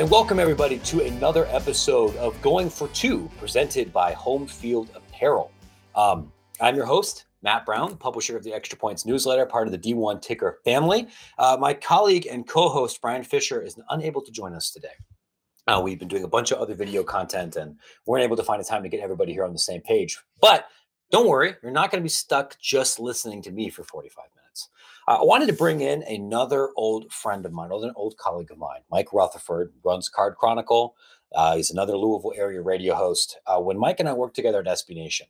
And welcome everybody to another episode of Going for Two, presented by Home Field Apparel. Um, I'm your host, Matt Brown, publisher of the Extra Points newsletter, part of the D1 Ticker family. Uh, my colleague and co-host Brian Fisher is unable to join us today. Uh, we've been doing a bunch of other video content and weren't able to find a time to get everybody here on the same page. But don't worry, you're not going to be stuck just listening to me for 45 minutes. I wanted to bring in another old friend of mine, an old colleague of mine, Mike Rutherford, runs Card Chronicle. Uh, he's another Louisville area radio host. Uh, when Mike and I worked together at SB Nation,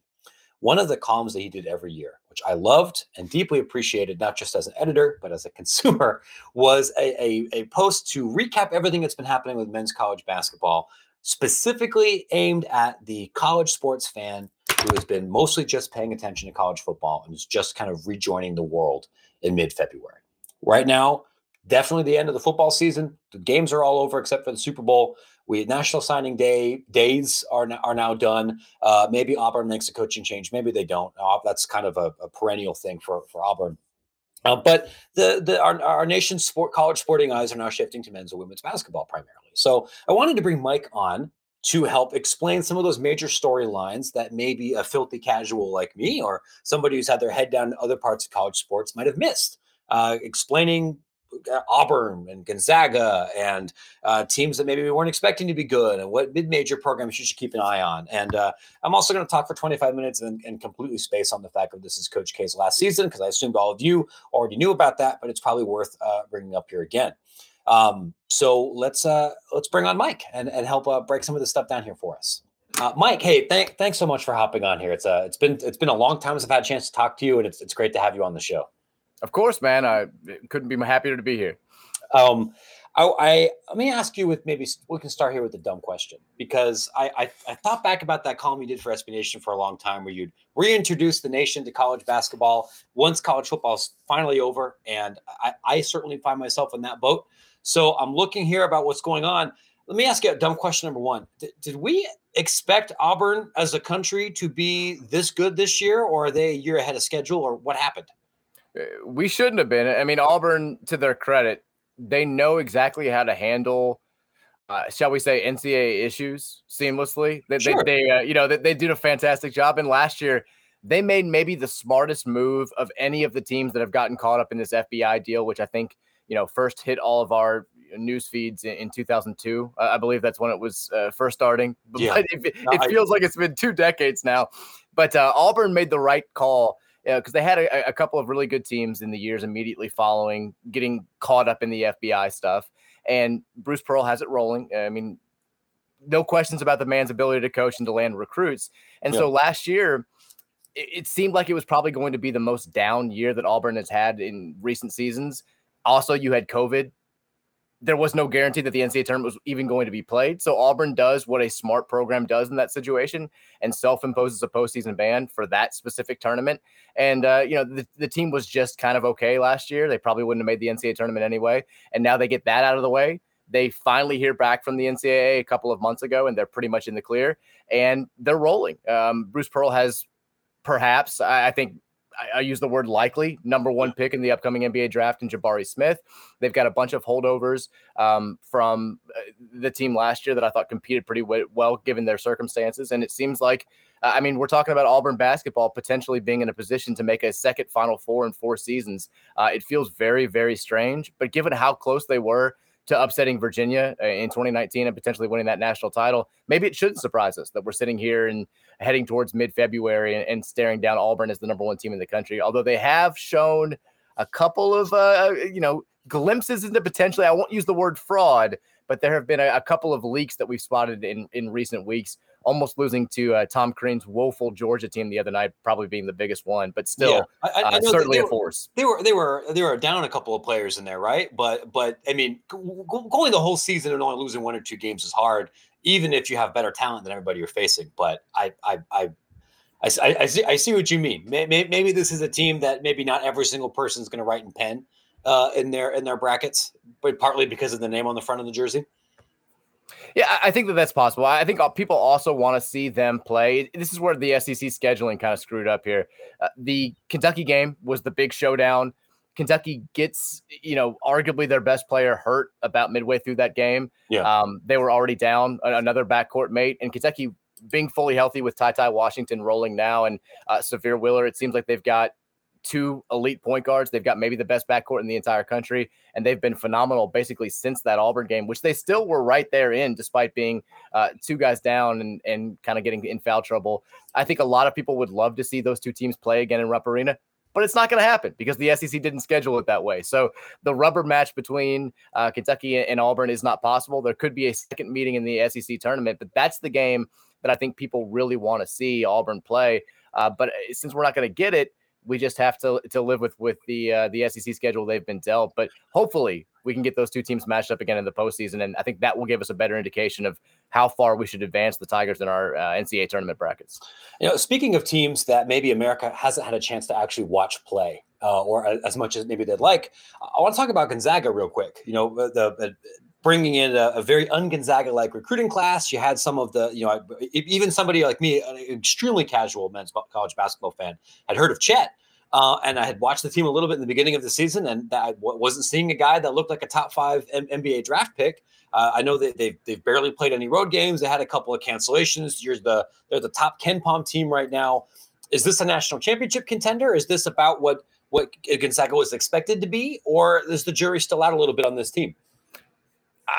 one of the columns that he did every year, which I loved and deeply appreciated, not just as an editor, but as a consumer, was a, a, a post to recap everything that's been happening with men's college basketball, specifically aimed at the college sports fan who has been mostly just paying attention to college football and is just kind of rejoining the world in mid February. Right now, definitely the end of the football season. The games are all over except for the Super Bowl. We national signing day days are now, are now done. Uh, maybe Auburn makes a coaching change. Maybe they don't. Uh, that's kind of a, a, perennial thing for for Auburn. Uh, but the the our, our nation's sport college sporting eyes are now shifting to men's and women's basketball primarily. So I wanted to bring Mike on to help explain some of those major storylines that maybe a filthy casual like me or somebody who's had their head down in other parts of college sports might have missed. Uh, explaining uh, Auburn and Gonzaga and uh, teams that maybe we weren't expecting to be good and what mid-major programs you should keep an eye on. And uh, I'm also going to talk for 25 minutes and, and, completely space on the fact that this is Coach K's last season because I assumed all of you already knew about that, but it's probably worth uh, bringing up here again. Um, so let's uh, let's bring on Mike and, and help uh, break some of this stuff down here for us. Uh, Mike, hey, thank, thanks so much for hopping on here. It's uh, it's been it's been a long time since I've had a chance to talk to you, and it's it's great to have you on the show. Of course, man. I couldn't be happier to be here. Um, I, I, let me ask you with maybe we can start here with a dumb question because I, I, I thought back about that column you did for SB Nation for a long time where you'd reintroduce the nation to college basketball once college football is finally over, and I, I certainly find myself in that boat. So I'm looking here about what's going on. Let me ask you a dumb question number one: Did, did we expect Auburn as a country to be this good this year, or are they a year ahead of schedule, or what happened? Uh, we shouldn't have been. I mean, Auburn, to their credit, they know exactly how to handle, uh, shall we say, NCAA issues seamlessly. They, sure. they, they uh, you know, they, they did a fantastic job. And last year, they made maybe the smartest move of any of the teams that have gotten caught up in this FBI deal, which I think, you know, first hit all of our news feeds in, in 2002. Uh, I believe that's when it was uh, first starting. Yeah. But it, it feels like it's been two decades now. But uh, Auburn made the right call because they had a, a, couple of really good teams in the years immediately following getting caught up in the FBI stuff. And Bruce Pearl has it rolling. I mean, no questions about the man's ability to coach and to land recruits. And yeah. so last year, it, it seemed like it was probably going to be the most down year that Auburn has had in recent seasons. Also, you had COVID there was no guarantee that the NCAA tournament was even going to be played. So Auburn does what a smart program does in that situation and self-imposes a postseason ban for that specific tournament. And uh, you know, the, the team was just kind of okay last year. They probably wouldn't have made the NCAA tournament anyway. And now they get that out of the way. They finally hear back from the NCAA a couple of months ago, and they're pretty much in the clear. And they're rolling. Um, Bruce Pearl has perhaps, I, I think, I, I, use the word likely number one pick in the upcoming NBA draft in Jabari Smith. They've got a bunch of holdovers um, from uh, the team last year that I thought competed pretty well given their circumstances. And it seems like, uh, I mean, we're talking about Auburn basketball potentially being in a position to make a second Final Four in four seasons. Uh, it feels very, very strange. But given how close they were to upsetting Virginia uh, in 2019 and potentially winning that national title, maybe it shouldn't surprise us that we're sitting here and heading towards mid February and, and, staring down Auburn as the number one team in the country. Although they have shown a couple of, uh, you know, glimpses into potentially, I won't use the word fraud, but there have been a, a couple of leaks that we've spotted in, in recent weeks almost losing to uh, Tom Crean's woeful Georgia team the other night, probably being the biggest one, but still, yeah. I, I uh, certainly a force. They were they were they were down a couple of players in there, right? But but I mean, going the whole season and only losing one or two games is hard, even if you have better talent than everybody you're facing. But I I I. I, I, see, I see what you mean. Maybe, maybe this is a team that maybe not every single person is going to write in pen uh, in their in their brackets, but partly because of the name on the front of the jersey. Yeah, I think that that's possible. I think people also want to see them play. This is where the SEC scheduling kind of screwed up here. Uh, the Kentucky game was the big showdown. Kentucky gets, you know, arguably their best player hurt about midway through that game. Yeah. Um, they were already down another backcourt mate, and Kentucky being fully healthy with Ty Ty Washington rolling now and uh, Sahvir Wheeler, it seems like they've got two elite point guards. They've got maybe the best backcourt in the entire country, and they've been phenomenal basically since that Auburn game, which they still were right there in, despite being uh, two guys down and and kind of getting in foul trouble. I think a lot of people would love to see those two teams play again in Rupp Arena. But it's not going to happen because the SEC didn't schedule it that way. So the rubber match between uh, Kentucky and Auburn is not possible. There could be a second meeting in the SEC tournament, but that's the game that I think people really want to see Auburn play. Uh, but uh, since we're not going to get it, we just have to to live with with the uh, the SEC schedule they've been dealt. But hopefully, we can get those two teams matched up again in the postseason, and I think that will give us a better indication of how far we should advance the Tigers in our uh, NCAA tournament brackets. You know, speaking of teams that maybe America hasn't had a chance to actually watch play. Uh, or as much as maybe they'd like. I want to talk about Gonzaga real quick. You know, the, the bringing in a, a very un-Gonzaga like recruiting class. You had some of the, you know, even somebody like me, an extremely casual men's college basketball fan, had heard of Chet uh, and I had watched the team a little bit in the beginning of the season, and I wasn't seeing a guy that looked like a top five M- NBA draft pick. Uh, I know that they've, they've barely played any road games. They had a couple of cancellations. You're the they're the top KenPom team right now. Is this a national championship contender? Is this about what what Gonzaga was expected to be, or is the jury still out a little bit on this team?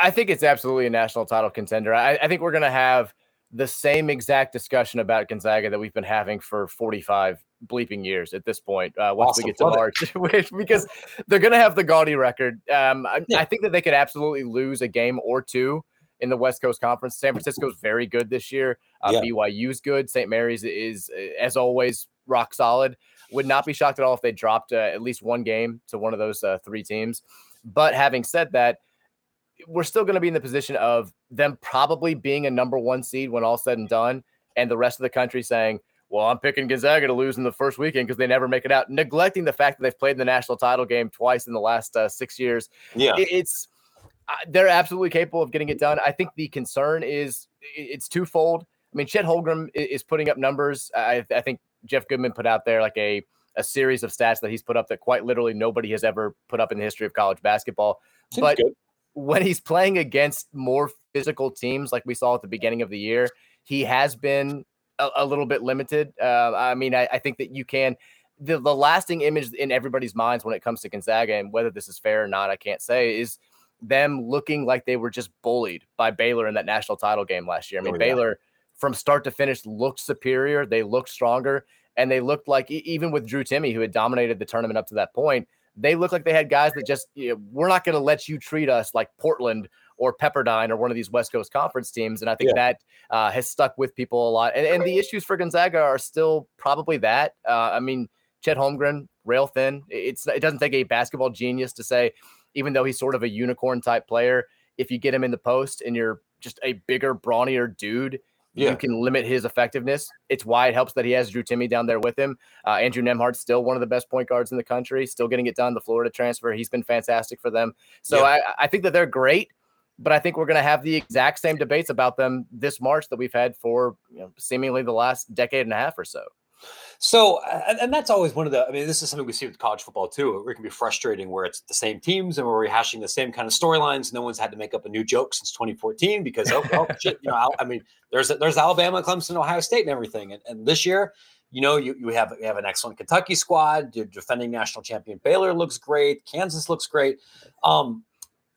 I think it's absolutely a national title contender. I, I think we're going to have the same exact discussion about Gonzaga that we've been having for 45 bleeping years at this point. Uh, once awesome. we get to Love March, because they're going to have the gaudy record. Um, I, yeah. I, think that they could absolutely lose a game or two in the West Coast Conference. San Francisco's very good this year. Uh, yeah. BYU's good. St. Mary's is, as always, rock solid. Would not be shocked at all if they dropped uh, at least one game to one of those uh, three teams. But having said that, we're still going to be in the position of them probably being a number one seed when all said and done, and the rest of the country saying, well, I'm picking Gonzaga to lose in the first weekend because they never make it out, neglecting the fact that they've played in the national title game twice in the last uh, six years. Yeah, it, it's uh, they're absolutely capable of getting it done. I think the concern is it's twofold. I mean, Chet Holmgren is putting up numbers. I, I think Jeff Goodman put out there like a a series of stats that he's put up that quite literally nobody has ever put up in the history of college basketball. Seems but good when he's playing against more physical teams, like we saw at the beginning of the year, he has been a, a little bit limited. Uh, I mean, I, I, think that you can. The, the lasting image in everybody's minds when it comes to Gonzaga, and whether this is fair or not, I can't say, is them looking like they were just bullied by Baylor in that national title game last year. I mean, oh, yeah. Baylor from start to finish looked superior. They looked stronger, and they looked like even with Drew Timme, who had dominated the tournament up to that point, they look like they had guys that just you know, we're not going to let you treat us like Portland or Pepperdine or one of these West Coast Conference teams, and I think yeah. that uh, has stuck with people a lot. And, and, the issues for Gonzaga are still probably that. Uh, I mean, Chet Holmgren, rail thin. It's it doesn't take a basketball genius to say, even though he's sort of a unicorn type player, if you get him in the post and you're just a bigger, brawnier dude, yeah. you can limit his effectiveness. It's why it helps that he has Drew Timme down there with him. Uh, Andrew Nembhard's still one of the best point guards in the country, still getting it done. The Florida transfer, he's been fantastic for them. So yeah. I, I think that they're great, but I think we're going to have the exact same debates about them this March that we've had for you know, seemingly the last decade and a half or so. So, and, that's always one of the, I mean, this is something we see with college football too, where it can be frustrating where it's the same teams and we're rehashing the same kind of storylines. No one's had to make up a new joke since 2014 because, oh, well, shit, you know, I mean, there's, there's Alabama, Clemson, Ohio State and everything. And, and this year, you know, you, you have you have an excellent Kentucky squad. Your defending national champion Baylor looks great. Kansas looks great. Um,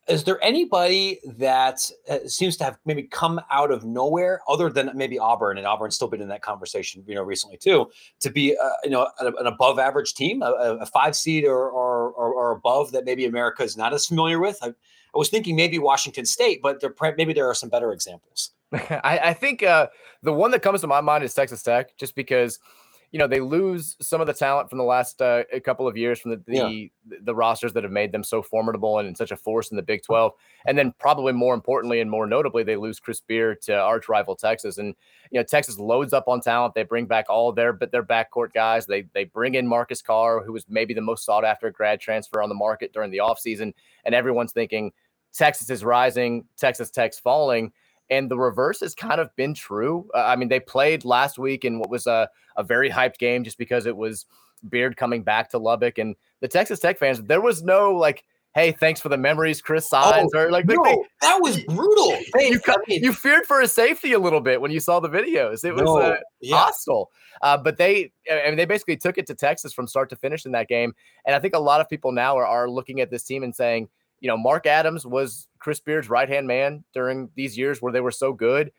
is there anybody that uh, seems to have maybe come out of nowhere other than maybe Auburn and Auburn's still been in that conversation, you know, recently too, to be, uh, you know, an above average team, a, a five seed or, or, or, or, above that maybe America is not as familiar with? I, I was thinking maybe Washington State, but there, maybe there are some better examples. I, I think uh, the one that comes to my mind is Texas Tech, just because – you know they lose some of the talent from the last uh, a couple of years from the the, yeah. the rosters that have made them so formidable and such a force in the Big 12 and then probably more importantly and more notably they lose Chris Beard to arch rival Texas. And you know Texas loads up on talent. They bring back all their but their backcourt guys. They they bring in Marcus Carr who was maybe the most sought after grad transfer on the market during the offseason. And everyone's thinking Texas is rising. Texas Tech's falling And the reverse has kind of been true. Uh, I mean, they played last week in what was a, a very hyped game just because it was Beard coming back to Lubbock. And the Texas Tech fans, there was no like, hey, thanks for the memories, Chris Signs, oh, or like no, they, that was brutal. They, you, I mean, you, feared for his safety a little bit when you saw the videos. It was no, uh, yeah. hostile. Uh, but they, I mean, they basically took it to Texas from start to finish in that game. And I think a lot of people now are, are looking at this team and saying, you know, Mark Adams was Chris Beard's right hand man during these years where they were so good.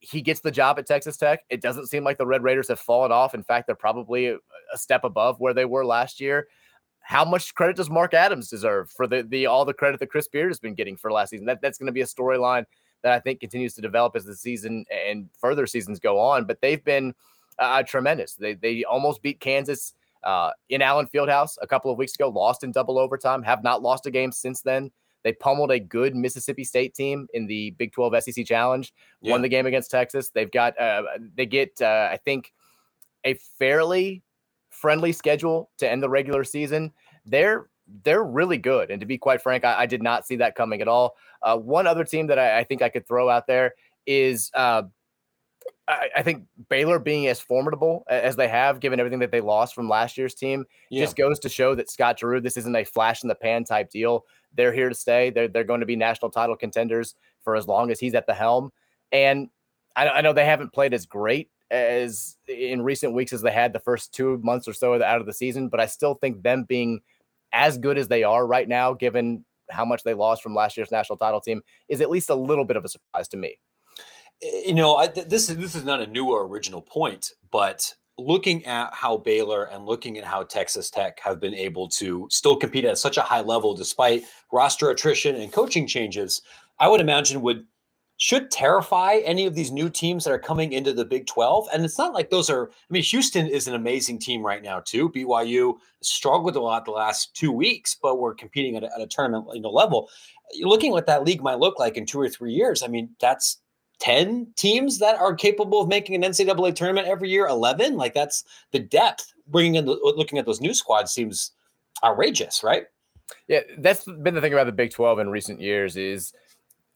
He gets the job at Texas Tech. It doesn't seem like the Red Raiders have fallen off. In fact, they're probably a, step above where they were last year how much credit does Mark Adams deserve for the the all the credit that Chris Beard has been getting for last season? That that's going to be a storyline that I think continues to develop as the season and further seasons go on. But they've been uh, tremendous. They they almost beat Kansas uh, in Allen Fieldhouse a couple of weeks ago, lost in double overtime, have not lost a game since then. They pummeled a good Mississippi State team in the Big 12 SEC Challenge, yeah. won the game against Texas. They've got uh, they get uh, I think a fairly friendly schedule to end the regular season. They're they're really good, and to be quite frank, I, I did not see that coming at all. Uh, one other team that I, I, think I could throw out there is uh, I, I, think Baylor being as formidable as they have, given everything that they lost from last year's team, yeah. just goes to show that Scott Drew, this isn't a flash in the pan type deal. They're here to stay. They're they're going to be national title contenders for as long as he's at the helm. And I, I know they haven't played as great as in recent weeks as they had the first two months or so out of the season. But I still think them being as good as they are right now, given how much they lost from last year's national title team, is at least a little bit of a surprise to me. You know, I, this is this is not a new or original point, but looking at how Baylor and looking at how Texas Tech have been able to still compete at such a high level despite roster attrition and coaching changes, I would imagine would should terrify any of these new teams that are coming into the Big 12. And it's not like those are, I mean, Houston is an amazing team right now, too. BYU struggled a lot the last two weeks, but we're competing at a, at a tournament you know, level. Looking at what that league might look like in two or three years, I mean, that's 10 teams that are capable of making an NCAA tournament every year, 11. Like that's the depth. Bringing in, the, looking at those new squads seems outrageous, right? Yeah, that's been the thing about the Big 12 in recent years is –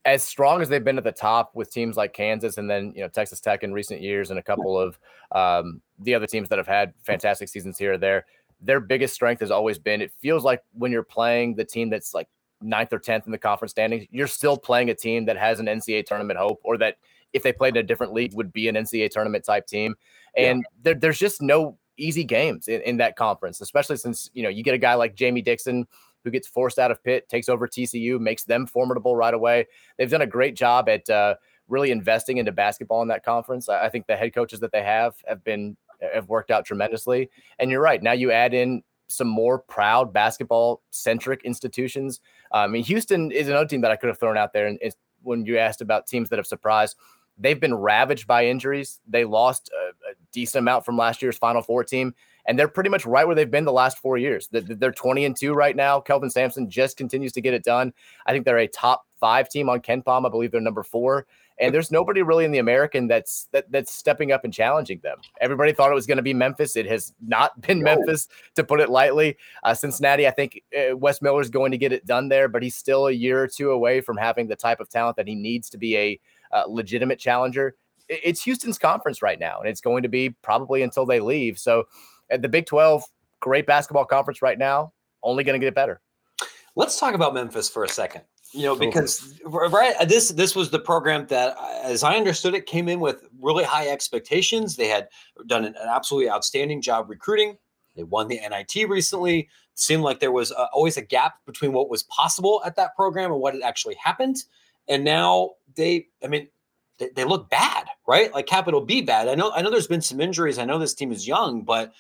as strong as they've been at the top with teams like Kansas and then you know Texas Tech in recent years and a couple of um, the other teams that have had fantastic seasons here or there, their biggest strength has always been it feels like when you're playing the team that's like ninth or tenth in the conference standings, you're still playing a team that has an NCAA tournament hope or that if they played in a different league would be an NCAA tournament type team. And yeah. there, there's just no easy games in, in that conference, especially since you know you get a guy like Jamie Dixon who gets forced out of Pitt, takes over TCU, makes them formidable right away. They've done a great job at uh, really investing into basketball in that conference. I, I think the head coaches that they have have been have worked out tremendously. And you're right. Now you add in some more proud basketball centric institutions. Uh, I mean, Houston is another team that I could have thrown out there. And when you asked about teams that have surprised, they've been ravaged by injuries. They lost a, a, decent amount from last year's Final Four team and they're pretty much right where they've been the last four years. They're 20 and two right now. Kelvin Sampson just continues to get it done. I think they're a top five team on KenPom. I believe they're number four. And there's nobody really in the American that's that, that's stepping up and challenging them. Everybody thought it was going to be Memphis. It has not been no. Memphis, to put it lightly. Uh, Cincinnati, I think uh, Wes Miller is going to get it done there, but he's still a year or two away from having the type of talent that he needs to be a uh, legitimate challenger. It's Houston's conference right now, and it's going to be probably until they leave. So at the Big 12, great basketball conference right now, only going to get it better. Let's talk about Memphis for a second. You know, because right uh, this this was the program that, uh, as I understood it, came in with really high expectations. They had done an, an absolutely outstanding job recruiting. They won the NIT recently. It seemed like there was uh, always a gap between what was possible at that program and what had actually happened. And now they, I mean, they, they look bad, right? Like capital B bad. I know, I know. There's been some injuries. I know this team is young, but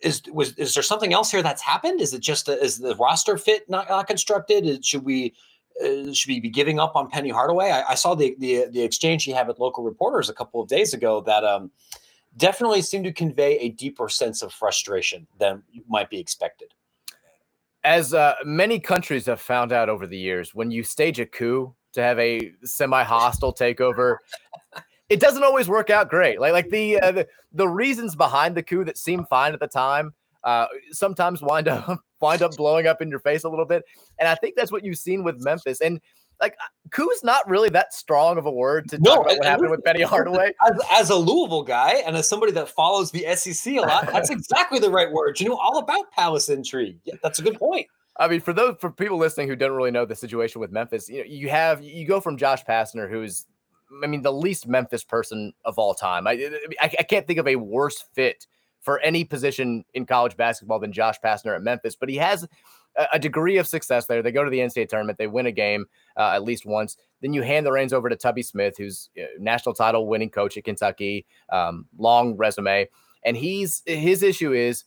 is was is there something else here that's happened? Is it just a, is the roster fit not, not constructed? Is, should we uh, should we be giving up on Penny Hardaway? I, I, saw the, the the exchange he had with local reporters a couple of days ago that um, definitely seemed to convey a deeper sense of frustration than might be expected. As uh, many countries have found out over the years, when you stage a coup to have a semi-hostile takeover, it doesn't always work out great. Like like the uh, the, the reasons behind the coup that seem fine at the time uh, sometimes wind up wind up blowing up in your face a little bit. And I think that's what you've seen with Memphis. And like coup's not really that strong of a word to no, talk about what happened with Penny Hardaway. As, as, a Louisville guy and as somebody that follows the SEC a lot, that's exactly the right word. You know all about palace intrigue. Yeah, that's a good point. I mean, for those for people listening who don't really know the situation with Memphis, you know, you have you go from Josh Pastner, who's I mean, the least Memphis person of all time. I, I, I can't think of a worse fit for any position in college basketball than Josh Pastner at Memphis, but he has a, degree of success there. They go to the NCAA tournament, they win a game uh, at least once. Then you hand the reins over to Tubby Smith, who's national title winning coach at Kentucky, um, long resume, and he's his issue is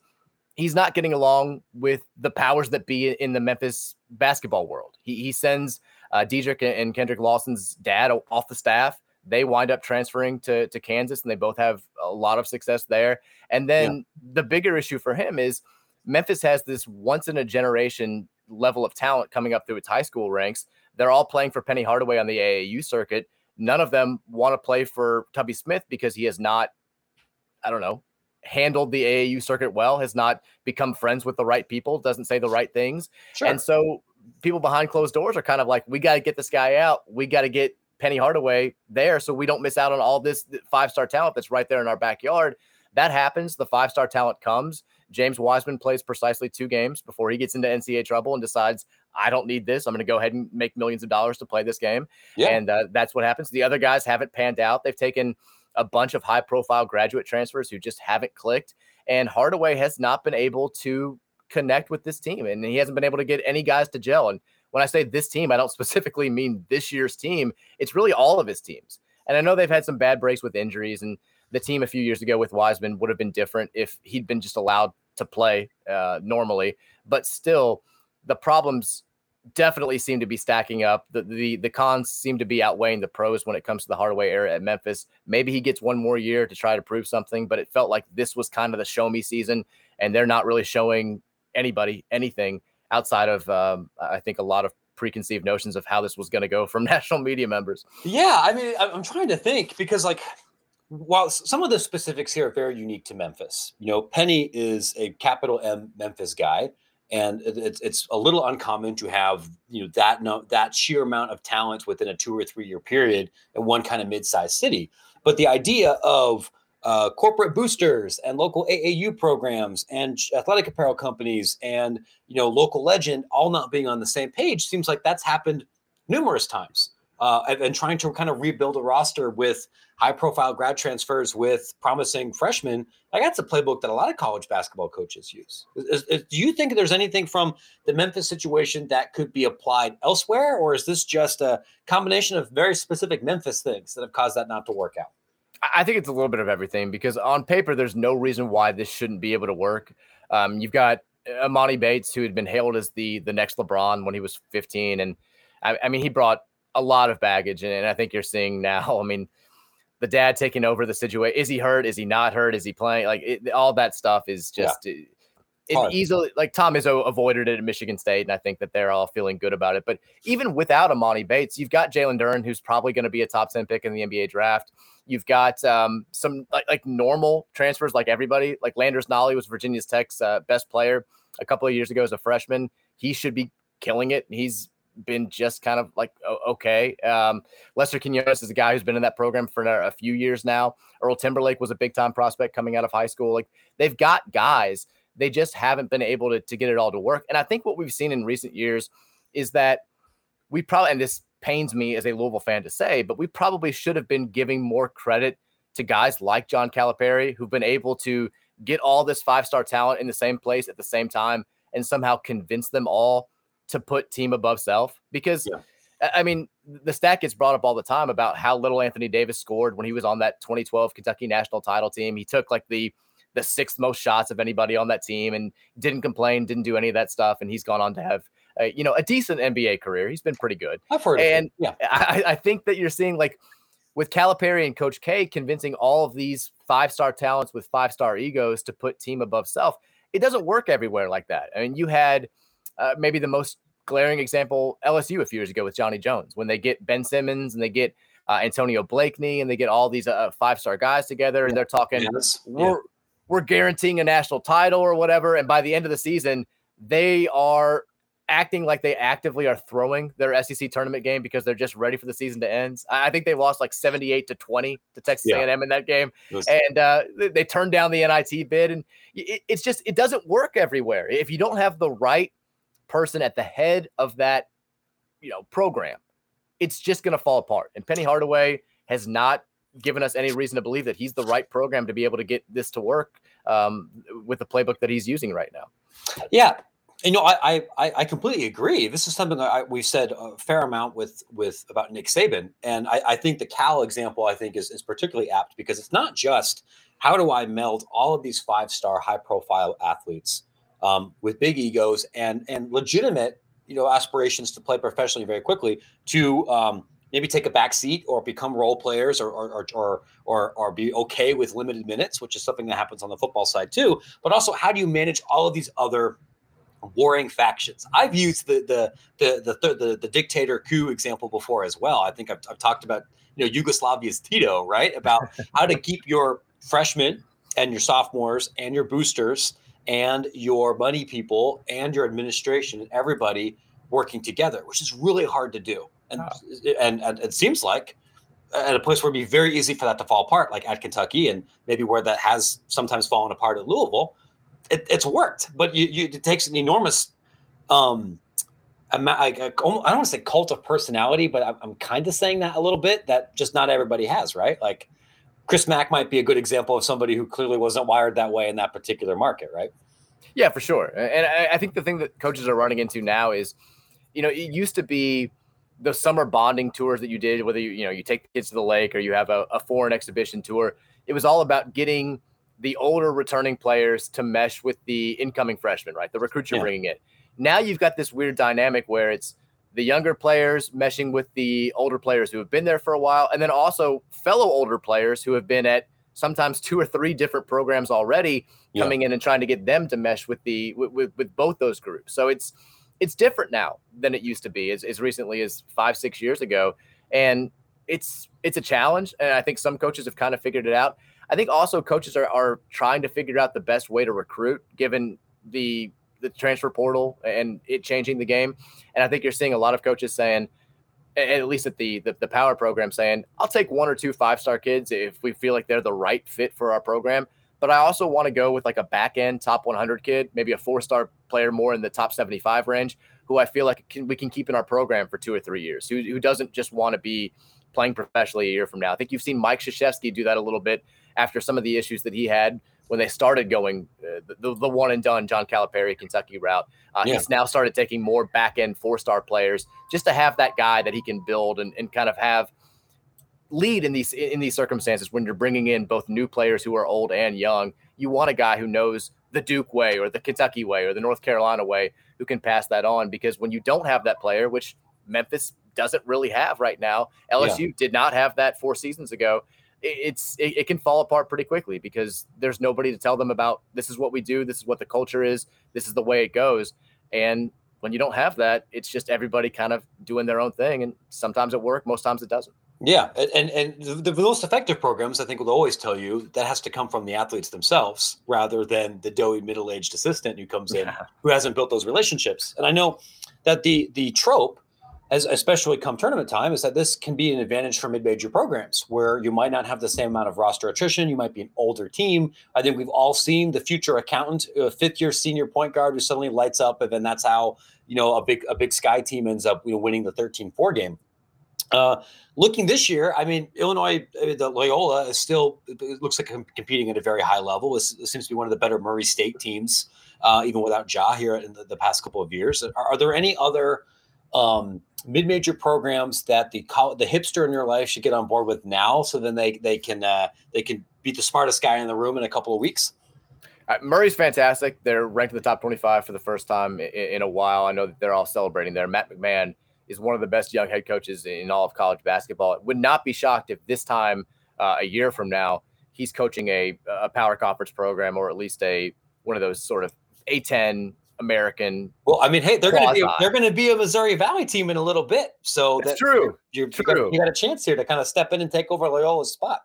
he's not getting along with the powers that be in the Memphis basketball world. He, he sends uh, Dedric and Kendrick Lawson's dad off the staff. They wind up transferring to, to Kansas and they both have a lot of success there. And then yeah. the bigger issue for him is Memphis has this once in a generation level of talent coming up through its high school ranks. They're all playing for Penny Hardaway on the AAU circuit. None of them want to play for Tubby Smith because he has not, I don't know, handled the AAU circuit well, has not become friends with the right people, doesn't say the right things. Sure. And so people behind closed doors are kind of like, we got to get this guy out. We got to get Penny Hardaway there so we don't miss out on all this five star talent that's right there in our backyard. That happens. The five star talent comes. James Wiseman plays precisely two games before he gets into NCAA trouble and decides, I don't need this. I'm going to go ahead and make millions of dollars to play this game. Yeah. And uh, that's what happens. The other guys haven't panned out. They've taken a bunch of high profile graduate transfers who just haven't clicked. And Hardaway has not been able to connect with this team, and he hasn't been able to get any guys to gel. And when I say this team, I don't specifically mean this year's team. It's really all of his teams. And I know they've had some bad breaks with injuries, and the team a few years ago with Wiseman would have been different if he'd been just allowed to play uh, normally. But still, the problems definitely seem to be stacking up. The, the the cons seem to be outweighing the pros when it comes to the Hardaway era at Memphis. Maybe he gets one more year to try to prove something, but it felt like this was kind of the show me season, and they're not really showing anybody anything outside of um, I think a lot of preconceived notions of how this was going to go from national media members. Yeah, I mean, I'm trying to think because like while some of the specifics here are very unique to Memphis, you know, Penny is a capital M Memphis guy, and it's it's a little uncommon to have you know that no, that sheer amount of talent within a two or three year period in one kind of mid-sized city. But the idea of uh, corporate boosters and local AAU programs and athletic apparel companies and you know local legend all not being on the same page seems like that's happened numerous times. Uh, and, and, trying to kind of rebuild a roster with high profile grad transfers with promising freshmen, like that's a playbook that a lot of college basketball coaches use. Is, is, do you think there's anything from the Memphis situation that could be applied elsewhere, or is this just a combination of very specific Memphis things that have caused that not to work out? I think it's a little bit of everything because on paper, there's no reason why this shouldn't be able to work. Um, you've got Emoni Bates, who had been hailed as the the next LeBron when he was 15, and I, I mean he brought a lot of baggage, and, and I think you're seeing now. I mean, the dad taking over the situation. Is he hurt? Is he not hurt? Is he playing? Like it, all that stuff is just. Yeah. It, it easily like Tom Izzo avoided it at Michigan State, and I think that they're all feeling good about it. But even without Emoni Bates, you've got Jalen Duren, who's probably going to be a top 10 pick in the NBA draft. You've got um, some like, like normal transfers, like everybody. Like Landers Nolley was Virginia's Tech's uh, best player a couple of years ago as a freshman. He should be killing it. He's been just kind of like okay. Um, Lester Quinones is a guy who's been in that program for a few years now. Earl Timberlake was a big time prospect coming out of high school. Like they've got guys, they just haven't been able to, to get it all to work. And I think what we've seen in recent years is that we probably, and this pains me as a Louisville fan to say, but we probably should have been giving more credit to guys like John Calipari who've been able to get all this five star talent in the same place at the same time and somehow convince them all to put team above self. Because, yeah. I mean, the stat gets brought up all the time about how little Anthony Davis scored when he was on that 2012 Kentucky national title team. He took like the the sixth most shots of anybody on that team and didn't complain, didn't do any of that stuff. And he's gone on to have you know, a decent NBA career. He's been pretty good. I've heard and Yeah. I, I think that you're seeing like with Calipari and Coach K convincing all of these five star talents with five star egos to put team above self. It doesn't work everywhere like that. I mean, you had uh, maybe the most glaring example LSU a few years ago with Johnny Jones when they get Ben Simmons and they get uh, Antonio Blakeney and they get all these uh, five star guys together and they're talking yes. we're yeah. We're guaranteeing a national title or whatever and by the end of the season they are acting like they actively are throwing their SEC tournament game because they're just ready for the season to end. I think they lost like 78 to 20 to Texas yeah. A&M in that game. And uh, they turned down the NIT bid. And it, it's just, it doesn't work everywhere. If you don't have the right person at the head of that, you know, program, it's just going to fall apart. And Penny Hardaway has not given us any reason to believe that he's the right program to be able to get this to work um, with the playbook that he's using right now. Yeah, you know, I, I I completely agree. This is something I, we've said a fair amount with with about Nick Saban, and I, I think the Cal example I think is is particularly apt because it's not just how do I meld all of these five star high profile athletes um, with big egos and and legitimate you know aspirations to play professionally very quickly to um, maybe take a back seat or become role players or or, or or or be okay with limited minutes, which is something that happens on the football side too. But also, how do you manage all of these other warring factions. I've used the the the the the, the dictator coup example before as well. I think I've, I've talked about you know Yugoslavia's Tito, right? About how to keep your freshmen and your sophomores and your boosters and your money people and your administration and everybody working together, which is really hard to do. And oh. and, and it seems like at a place where it'd be very easy for that to fall apart, like at Kentucky, and maybe where that has sometimes fallen apart at Louisville it, it's worked, but you, you, it takes an enormous um, I, don't want to say cult of personality, but I'm, I'm kind of saying that a little bit that just not everybody has, right? Like Chris Mack might be a good example of somebody who clearly wasn't wired that way in that particular market, right? Yeah, for sure. And I think the thing that coaches are running into now is, you know, it used to be the summer bonding tours that you did, whether you, you know, you take the kids to the lake or you have a, a foreign exhibition tour. It was all about getting the older returning players to mesh with the incoming freshmen, right? The recruits you're yeah. bringing in. Now you've got this weird dynamic where it's the younger players meshing with the older players who have been there for a while, and then also fellow older players who have been at sometimes two or three different programs already yeah. coming in and trying to get them to mesh with the with, with, with, both those groups. So it's it's different now than it used to be as, as recently as five, six years ago. And it's it's a challenge. And I think some coaches have kind of figured it out. I think also coaches are, are trying to figure out the best way to recruit given the the transfer portal and it changing the game. And I think you're seeing a lot of coaches saying, at least at the, the, the power program saying, I'll take one or two five star kids if we feel like they're the right fit for our program. But I also want to go with like a back end top 100 kid, maybe a four star player more in the top 75 range, who I feel like can, we can keep in our program for two or three years, who, who doesn't just want to be playing professionally a year from now. I think you've seen Mike Krzyzewski do that a little bit after some of the issues that he had when they started going uh, the, the one and done John Calipari Kentucky route. Uh, yeah. He's now started taking more back end four star players just to have that guy that he can build and, and kind of have lead in these in these circumstances when you're bringing in both new players who are old and young. You want a guy who knows the Duke way or the Kentucky way or the North Carolina way who can pass that on because when you don't have that player, which Memphis doesn't really have right now, LSU yeah. did not have that four seasons ago it's it, it, can fall apart pretty quickly because there's nobody to tell them about this is what we do this is what the culture is this is the way it goes and when you don't have that it's just everybody kind of doing their own thing and sometimes it works most times it doesn't yeah and and the, the most effective programs i think will always tell you that has to come from the athletes themselves rather than the doughy middle-aged assistant who comes in yeah. who hasn't built those relationships and i know that the the trope as especially come tournament time, is that this can be an advantage for mid-major programs where you might not have the same amount of roster attrition. You might be an older team. I think we've all seen the future accountant, a fifth-year senior point guard who suddenly lights up, and then that's how you know a big a big sky team ends up you know winning the 13-4 game. Uh, looking this year, I mean, Illinois, the Loyola is still it looks like competing at a very high level. This seems to be one of the better Murray State teams, uh, even without Ja here in the, the past couple of years. Are, are there any other um, mid-major programs that the the hipster in your life should get on board with now, so then they they can uh, they can beat the smartest guy in the room in a couple of weeks. Uh, Murray's fantastic. They're ranked in the top 25 for the first time in, in, a while. I know that they're all celebrating there. Matt McMahon is one of the best young head coaches in all of college basketball. It Would not be shocked if this time uh, a year from now he's coaching a, a power conference program or at least a one of those sort of A10 American. Well, I mean, hey, they're going to be they're going to be a Missouri Valley team in a little bit, so that's that, true. You're, true. You got, you got a chance here to kind of step in and take over Loyola's spot.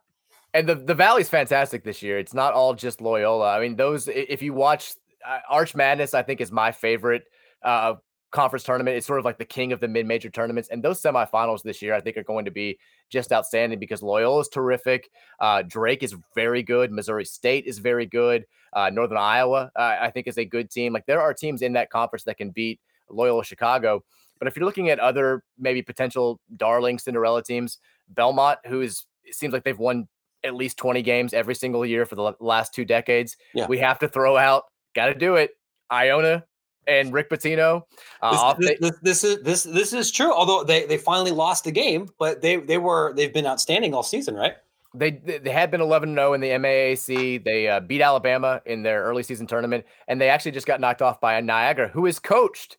And the the Valley's fantastic this year. It's not all just Loyola. I mean, those if you watch uh, Arch Madness, I think is my favorite uh, conference tournament. It's sort of like the king of the mid-major tournaments. And those semifinals this year, I think, are going to be just outstanding because Loyola is terrific. Uh, Drake is very good. Missouri State is very good. Uh, Northern Iowa, uh, I think, is a good team. Like there are teams in that conference that can beat Loyola Chicago. But if you're looking at other maybe potential darling Cinderella teams, Belmont, who is it seems like they've won at least 20 games every single year for the last two decades. Yeah. We have to throw out, got to do it. Iona, and Rick Pitino. Uh, this, this, this, is this this is true. Although they they finally lost the game, but they they were they've been outstanding all season, right? They they had been 11 0 in the MAAC. They uh, beat Alabama in their early season tournament, and they actually just got knocked off by a Niagara, who is coached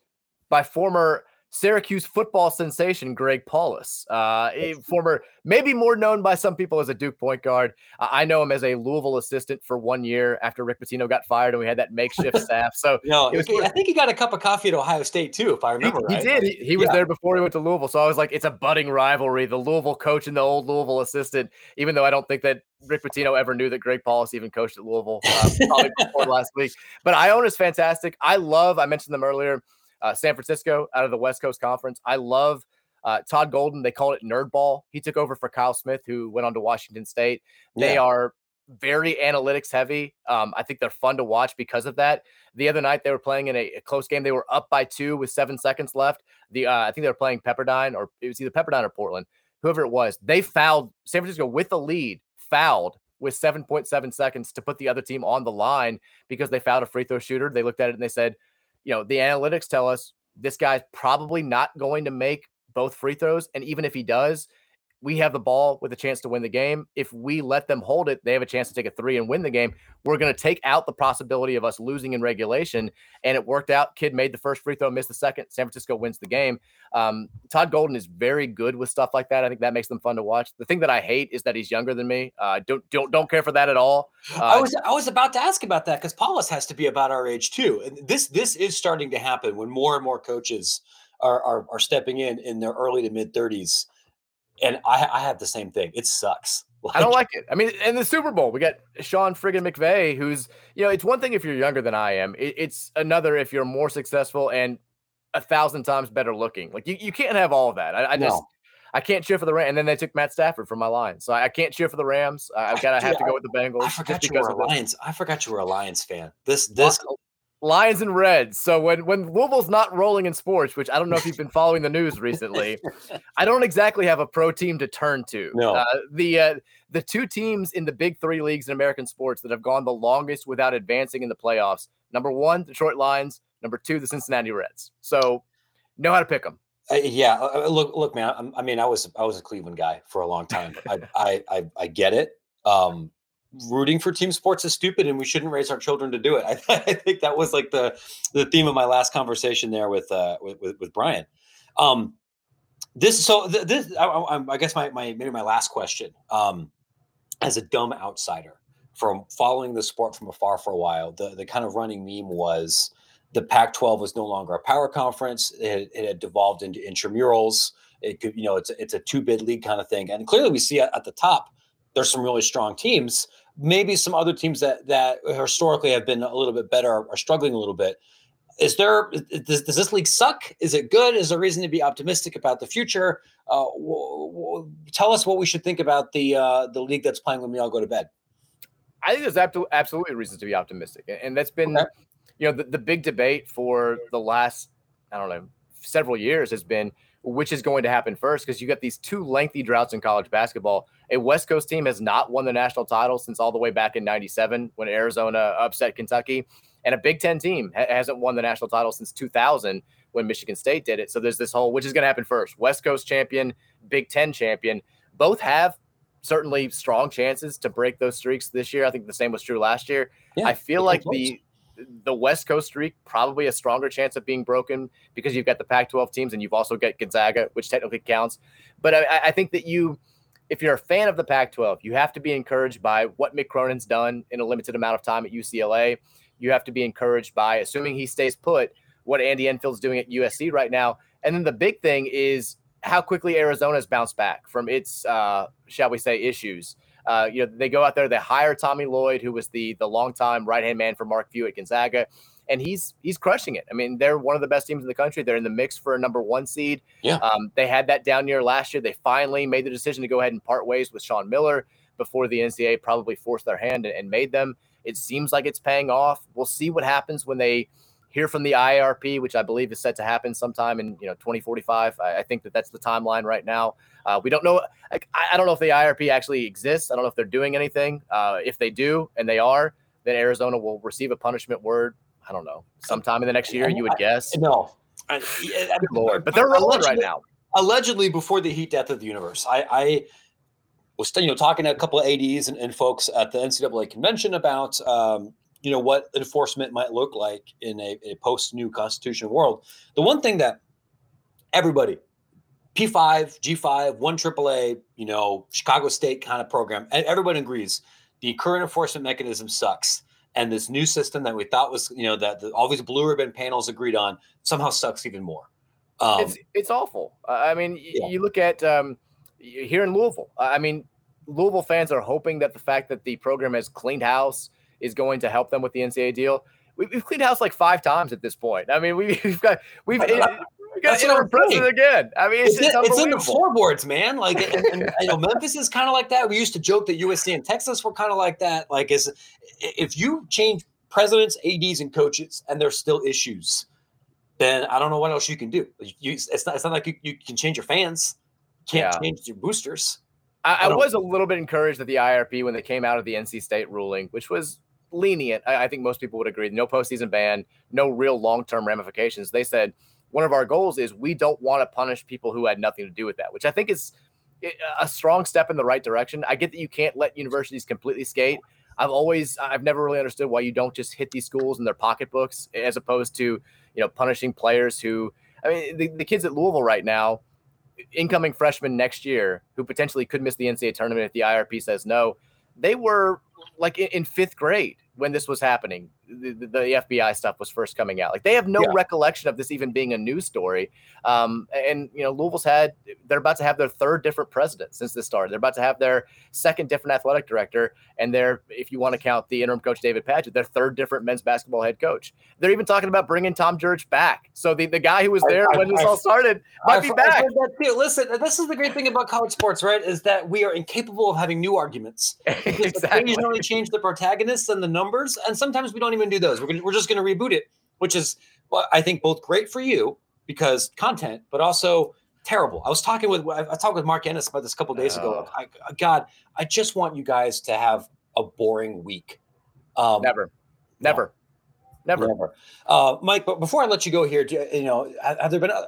by former Syracuse football sensation Greg Paulus, uh, a former, maybe more known by some people as a Duke point guard. Uh, I know him as a Louisville assistant for one year after Rick Pitino got fired and we had that makeshift staff. So no, was, I think he got a cup of coffee at Ohio State too, if I remember he, right. He did. He, he was yeah. there before he went to Louisville. So I was like, it's a budding rivalry. The Louisville coach and the old Louisville assistant, even though I don't think that Rick Pitino ever knew that Greg Paulus even coached at Louisville, uh, probably before last week. But Iona's fantastic. I love, I mentioned them earlier uh, San Francisco out of the West Coast Conference. I love uh, Todd Golden. They called it nerd ball. He took over for Kyle Smith, who went on to Washington State. They yeah. are very analytics heavy. Um, I think they're fun to watch because of that. The other night they were playing in a, a close game. They were up by two with seven seconds left. The uh, I think they were playing Pepperdine or it was either Pepperdine or Portland, whoever it was. They fouled San Francisco with the lead, fouled with 7.7 seconds to put the other team on the line because they fouled a free throw shooter. They looked at it and they said, you know, the analytics tell us this guy's probably not going to make both free throws. And even if he does, we have the ball with a chance to win the game. If we let them hold it, they have a chance to take a three and win the game. We're going to take out the possibility of us losing in regulation. And it worked out. Kid made the first free throw, missed the second. San Francisco wins the game. Um, Todd Golden is very good with stuff like that. I think that makes them fun to watch. The thing that I hate is that he's younger than me. Uh, don't don't don't care for that at all. Uh, I was I was about to ask about that because Paulus has to be about our age too. And this this is starting to happen when more and more coaches are, are, are stepping in in their early to mid 30s and I, I have the same thing. It sucks. Like, I don't like it. I mean, in the Super Bowl, we got Sean friggin' McVay, who's, you know, it's one thing if you're younger than I am. It, it's another if you're more successful and a thousand times better looking. Like you, you can't have all of that. I, I just. I can't cheer for the Rams. And then they took Matt Stafford from my line. So I, I can't cheer for the Rams. I, have got to have to go with the Bengals. I forgot you were a Lions. I forgot you were a Lions fan. This, this, Lions and Reds. So when when Louisville's not rolling in sports, which I don't know if you've been following the news recently, I don't exactly have a pro team to turn to. No. Uh, the uh, the two teams in the big three leagues in American sports that have gone the longest without advancing in the playoffs. Number one, the Detroit Lions. Number two, the Cincinnati Reds. So know how to pick them. Uh, yeah, uh, uh, look, look, man. I, I, mean, I was I was a Cleveland guy for a long time. I, I, I I get it. Um, rooting for team sports is stupid and we shouldn't raise our children to do it. I, I think that was like the the theme of my last conversation there with uh, with, with, with Brian. Um, this so th- this I, I, guess my, my maybe my last question um, as a dumb outsider from following the sport from afar for a while. The the kind of running meme was the Pac-12 was no longer a power conference. It, it had devolved into intramurals. It could you know it's it's a two bid league kind of thing, and clearly we see at, at the top there's some really strong teams maybe some other teams that that historically have been a little bit better are, are struggling a little bit. Is there does, does, this league suck? Is it good? Is there reason to be optimistic about the future? Uh, w- w- tell us what we should think about the uh, the league that's playing when we all go to bed. I think there's absolutely reasons to be optimistic, and that's been okay. you know the, the big debate for the last I don't know several years has been which is going to happen first because you got these two lengthy droughts in college basketball. A West Coast team has not won the national title since all the way back in 97 when Arizona upset Kentucky. And a Big Ten team ha- hasn't won the national title since 2000 when Michigan State did it. So there's this whole, which is going to happen first West Coast champion, Big Ten champion. Both have certainly strong chances to break those streaks this year. I think the same was true last year. Yeah, I feel like the the West Coast streak probably a stronger chance of being broken because you've got the Pac-12 teams and you've also got Gonzaga, which technically counts. But I, I think that you, if you're a fan of the Pac-12, you have to be encouraged by what Mick Cronin's done in a limited amount of time at UCLA. You have to be encouraged by, assuming he stays put, what Andy Enfield's doing at USC right now. And then the big thing is how quickly Arizona's bounced back from its, uh, shall we say, issues. Uh, you know, they go out there, they hire Tommy Lloyd, who was the the longtime right hand man for Mark Few at Gonzaga. And he's he's crushing it. I mean, they're one of the best teams in the country. They're in the mix for a number one seed. Yeah. Um, they had that down year last year. They finally made the decision to go ahead and part ways with Sean Miller before the NCAA probably forced their hand and, and made them. It seems like it's paying off. We'll see what happens when they hear from the IRP, which I believe is set to happen sometime in you know 2045. I, I think that that's the timeline right now. Uh, we don't know. I, I, don't know if the IRP actually exists. I don't know if they're doing anything. Uh, if they do, and they are, then Arizona will receive a punishment word. I don't know, sometime in the next year, you would guess. No, I, Lord, but they're rolling right now. Allegedly, before the heat death of the universe, I, I was you know talking to a couple of ads and, and folks at the ncaa convention about um, you know what enforcement might look like in a, a post new constitution world the one thing that everybody p5 g5 1 aaa you know chicago state kind of program everybody agrees the current enforcement mechanism sucks and this new system that we thought was you know that the, all these blue ribbon panels agreed on somehow sucks even more um, it's, it's awful i mean yeah. you look at um, here in Louisville. I mean, Louisville fans are hoping that the fact that the program has cleaned house is going to help them with the NCAA deal. We've cleaned house like five times at this point. I mean, we've got we've. It, got interim president again. I mean, it's, it's, in, it's in the floorboards, man. Like, and, and, you know, Memphis is kind of like that. We used to joke that USC and Texas were kind of like that. Like, is if you change presidents, ads, and coaches, and there's still issues, then I don't know what else you can do. You, it's not. It's not like you, you can change your fans can't yeah. change your boosters. I, I, I was a little bit encouraged at the IRP when they came out of the NC State ruling, which was lenient. I, I think most people would agree. No postseason ban, no real long term ramifications. They said one of our goals is we don't want to punish people who had nothing to do with that, which I think is eh, a strong step in the right direction. I get that you can't let universities completely skate. I've always, I've never really understood why you don't just hit these schools in their pocketbooks as opposed to, you know, punishing players who, I mean, the, the kids at Louisville right now incoming freshmen next year who potentially could miss the NCAA tournament if the IRP says no, they were like in, in fifth grade when this was happening, the, the, FBI stuff was first coming out. Like they have no yeah. recollection of this even being a news story. Um, and you know, Louisville's had they're about to have their third different president since this started. They're about to have their second different athletic director, and they're if you want to count the interim coach David Padgett, their third different men's basketball head coach. They're even talking about bringing Tom Jurich back. So the, the guy who was there I, when I, this I, all started might be back. Listen, this is the great thing about college sports, right? Is that we are incapable of having new arguments. exactly. Occasionally change the protagonists and the numbers, and sometimes we don't even do those. We're gonna, we're just going to reboot it, which is well, I think both great for you because content, but also terrible. I was talking with I, talked with Mark Ennis about this a couple days ago. I, God, I just want you guys to have a boring week. Um, never, never, no, never, never. Uh, Mike, but before I let you go here, you, you know, have there been? A,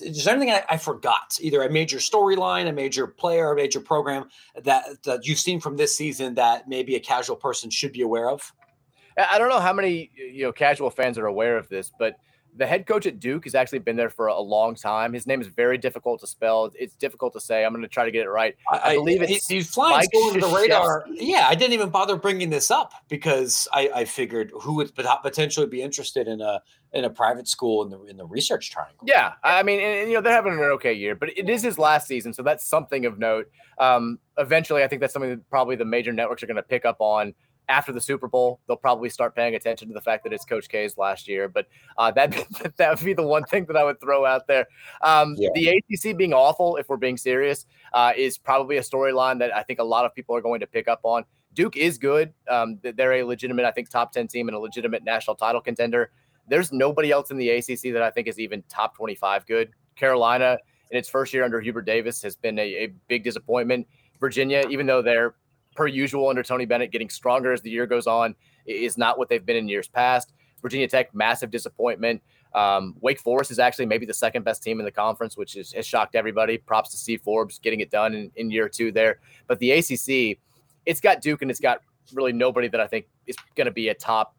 is there anything I, I forgot? Either a major storyline, a major player, a major program that that you've seen from this season that maybe a casual person should be aware of? I don't know how many you know casual fans are aware of this, but the head coach at Duke has actually been there for a long time. His name is very difficult to spell. It's difficult to say. I'm going to try to get it right. I, I believe it's he's flying under the radar. Yeah, I didn't even bother bringing this up because I, I figured who would potentially be interested in a in a private school in the in the research triangle. Yeah, I mean, and, you know, they're having an okay year, but it is his last season, so that's something of note. Um, eventually, I think that's something that probably the major networks are going to pick up on after the Super Bowl, they'll probably start paying attention to the fact that it's Coach K's last year. But uh, that that would be the one thing that I would throw out there. Um, yeah. The ACC being awful, if we're being serious, uh, is probably a storyline that I think a lot of people are going to pick up on. Duke is good. Um, they're a legitimate, I think, top ten team and a legitimate national title contender. There's nobody else in the ACC that I think is even top 25 good. Carolina, in its first year under Hubert Davis, has been a, a big disappointment. Virginia, even though they're per usual under Tony Bennett, getting stronger as the year goes on, is not what they've been in years past. Virginia Tech, massive disappointment. Um, Wake Forest is actually maybe the second best team in the conference, which is, has shocked everybody. Props to Steve Forbes getting it done in, in year two there. But the ACC, it's got Duke and it's got really nobody that I think is going to be a top,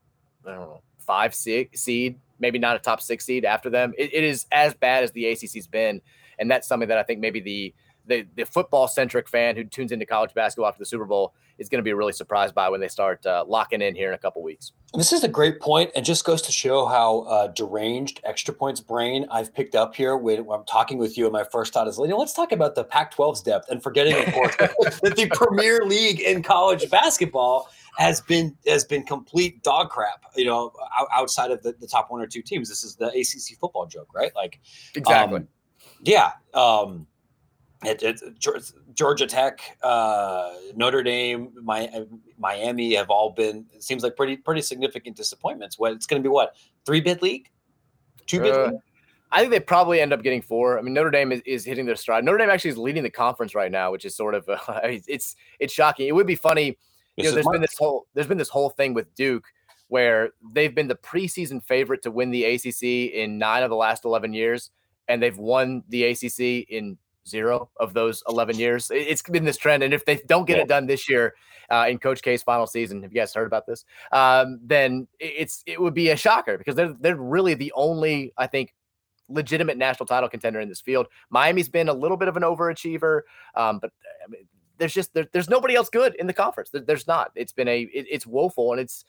I don't know, five seed, maybe not a top six seed after them. It, it is as bad as the ACC's been. And that's something that I think maybe the the, the football centric fan who tunes into college basketball after the Super Bowl is going to be really surprised by when they start uh, locking in here in a couple weeks. This is a great point, and just goes to show how uh, deranged extra points brain I've picked up here when, when, I'm talking with you. And my first thought is, you know, let's talk about the Pac-12's depth, and forgetting, of course, that the Premier League in college basketball has been has been complete dog crap. You know, outside of the, the top one or two teams, this is the ACC football joke, right? Like, exactly. Um, yeah. Um, it, it, Georgia Tech, uh, Notre Dame, my, Miami have all been. It seems like pretty pretty significant disappointments. What it's going to be? What three bid league, two bid uh, league? I think they probably end up getting four. I mean, Notre Dame is, is hitting their stride. Notre Dame actually is leading the conference right now, which is sort of uh, it's it's shocking. It would be funny. You know, there's been this whole there's been this whole thing with Duke where they've been the preseason favorite to win the ACC in nine of the last eleven years, and they've won the ACC in zero of those 11 years. It's been this trend. And if they don't get yeah. it done this year uh, in Coach K's final season, have you guys heard about this? Um, then it's it would be a shocker because they're they're really the only, I think, legitimate national title contender in this field. Miami's been a little bit of an overachiever, um, but I mean, there's just there, there's nobody else good in the conference. There, there's not. It's been a it, it's woeful and it's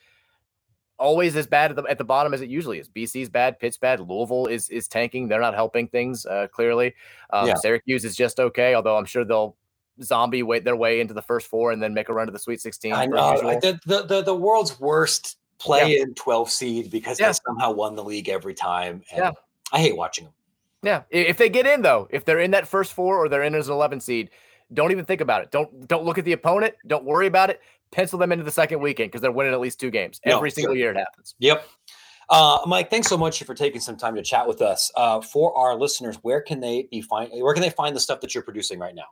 always as bad at the, at the bottom as it usually is. BC's bad, Pitt's bad, Louisville is is tanking. They're not helping things uh, clearly. Um, yeah. Syracuse is just okay, although I'm sure they'll zombie wait their way into the first four and then make a run to the Sweet 16. I know the, the, the the world's worst play yeah. in 12 seed because yeah. they somehow won the league every time. yeah, I hate watching them. Yeah, if they get in though, if they're in that first four or they're in as an 11 seed, don't even think about it. Don't don't look at the opponent. Don't worry about it pencil them into the second weekend because they're winning at least two games every single year. It happens. Yep. Uh, Mike, thanks so much for taking some time to chat with us. Uh, for our listeners, where can they be find? Where can they find the stuff that you're producing right now?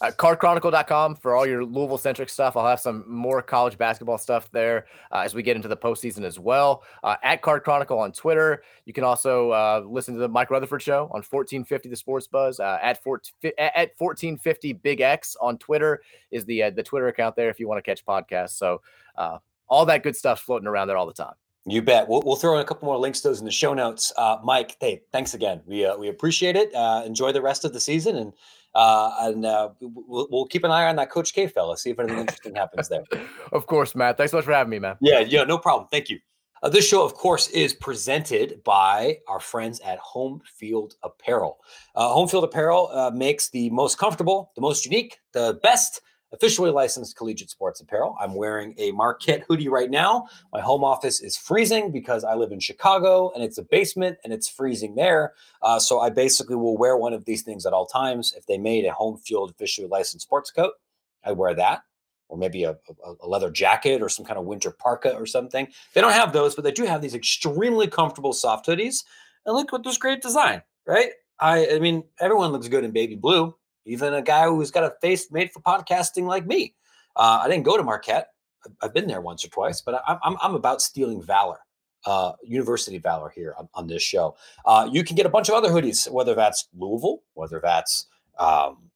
Uh, cardchronicle.com for all your Louisville centric stuff. I'll have some more college basketball stuff there uh, as we get into the postseason as well. Uh, at Card Chronicle on Twitter. You can also uh, listen to the Mike Rutherford Show on 1450 The Sports Buzz. Uh, at, 14, at 1450 Big X on Twitter is the the Twitter account there if you want to catch podcasts. So all that good stuff floating around there all the time. You bet. We'll, we'll throw in a couple more links to those in the show notes. Uh, Mike, hey, thanks again. We uh, we appreciate it. Uh, enjoy the rest of the season, and uh, and uh, we'll, we'll, keep an eye on that Coach K fella. See if anything interesting happens there. Of course, Matt. Thanks so much for having me, man. Yeah, yeah, no problem. Thank you. Uh, this show, of course, is presented by our friends at Home Field Apparel. Home Field Apparel makes the most comfortable, the most unique, the best officially licensed collegiate sports apparel. I'm wearing a Marquette hoodie right now. My home office is freezing because I live in Chicago and it's a basement and it's freezing there. Uh, so I basically will wear one of these things at all times. If they made a home field officially licensed sports coat, I wear that. Or maybe a, a, leather jacket or some kind of winter parka or something. They don't have those, but they do have these extremely comfortable soft hoodies. And look at this great design, right? I, I mean, everyone looks good in baby blue even a guy who's got a face made for podcasting like me. Uh, I didn't go to Marquette. I've been there once or twice, but I, I'm, I'm about stealing valor, uh, university valor here on, on this show. Uh, you can get a bunch of other hoodies, whether that's Louisville, whether that's um,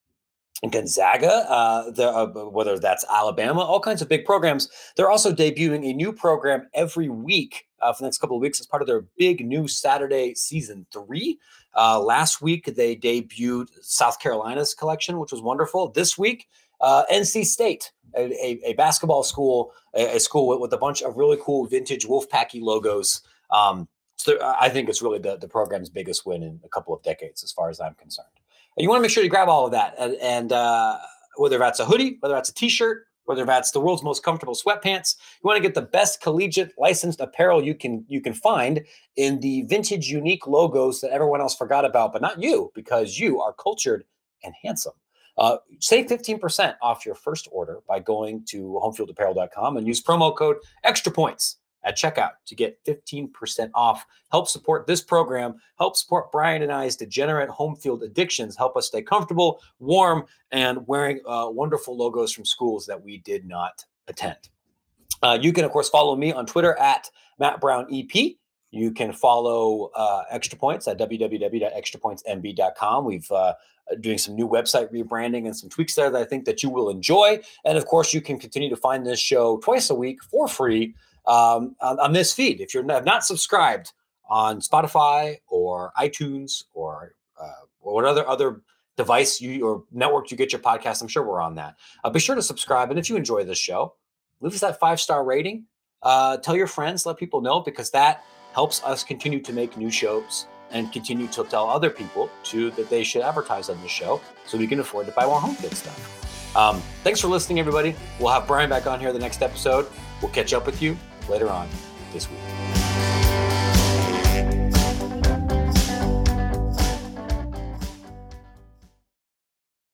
Gonzaga, uh, the, uh, whether that's Alabama, all kinds of big programs. They're also debuting a new program every week uh, for the next couple of weeks as part of their big new Saturday season three. Uh, last week, they debuted South Carolina's collection, which was wonderful. This week, uh, NC State, a, a, a basketball school, a, a school with, with, a bunch of really cool vintage Wolfpacky logos. Um, so I think it's really the, the program's biggest win in a couple of decades, as far as I'm concerned. And you want to make sure you grab all of that, and, and uh, whether that's a hoodie, whether that's a T-shirt, whether that's the world's most comfortable sweatpants, you want to get the best collegiate licensed apparel you can you can find in the vintage, unique logos that everyone else forgot about, but not you, because you are cultured and handsome. Uh, save 15% off your first order by going to homefieldapparel.com and use promo code extra points at checkout to get 15% off. Help support this program, help support Brian and I's degenerate home field addictions, help us stay comfortable, warm, and wearing uh, wonderful logos from schools that we did not attend. Uh, you can, of course, follow me on Twitter at Matt Brown EP. You can follow uh, Extra Points at www.extrapointsmb.com. We've uh, doing some new website rebranding and some tweaks there that I think that you will enjoy. And of course, you can continue to find this show twice a week for free um, on, on, this feed. If you're not, subscribed on Spotify or iTunes or uh, what other other device you or network you get your podcast. I'm sure we're on that. Uh, be sure to subscribe. And if you enjoy this show, leave us that five star rating. Uh, tell your friends, let people know because that helps us continue to make new shows and continue to tell other people too that they should advertise on the show so we can afford to buy more home fit stuff. Um, thanks for listening, everybody. We'll have Brian back on here the next episode. We'll catch up with you later on this week.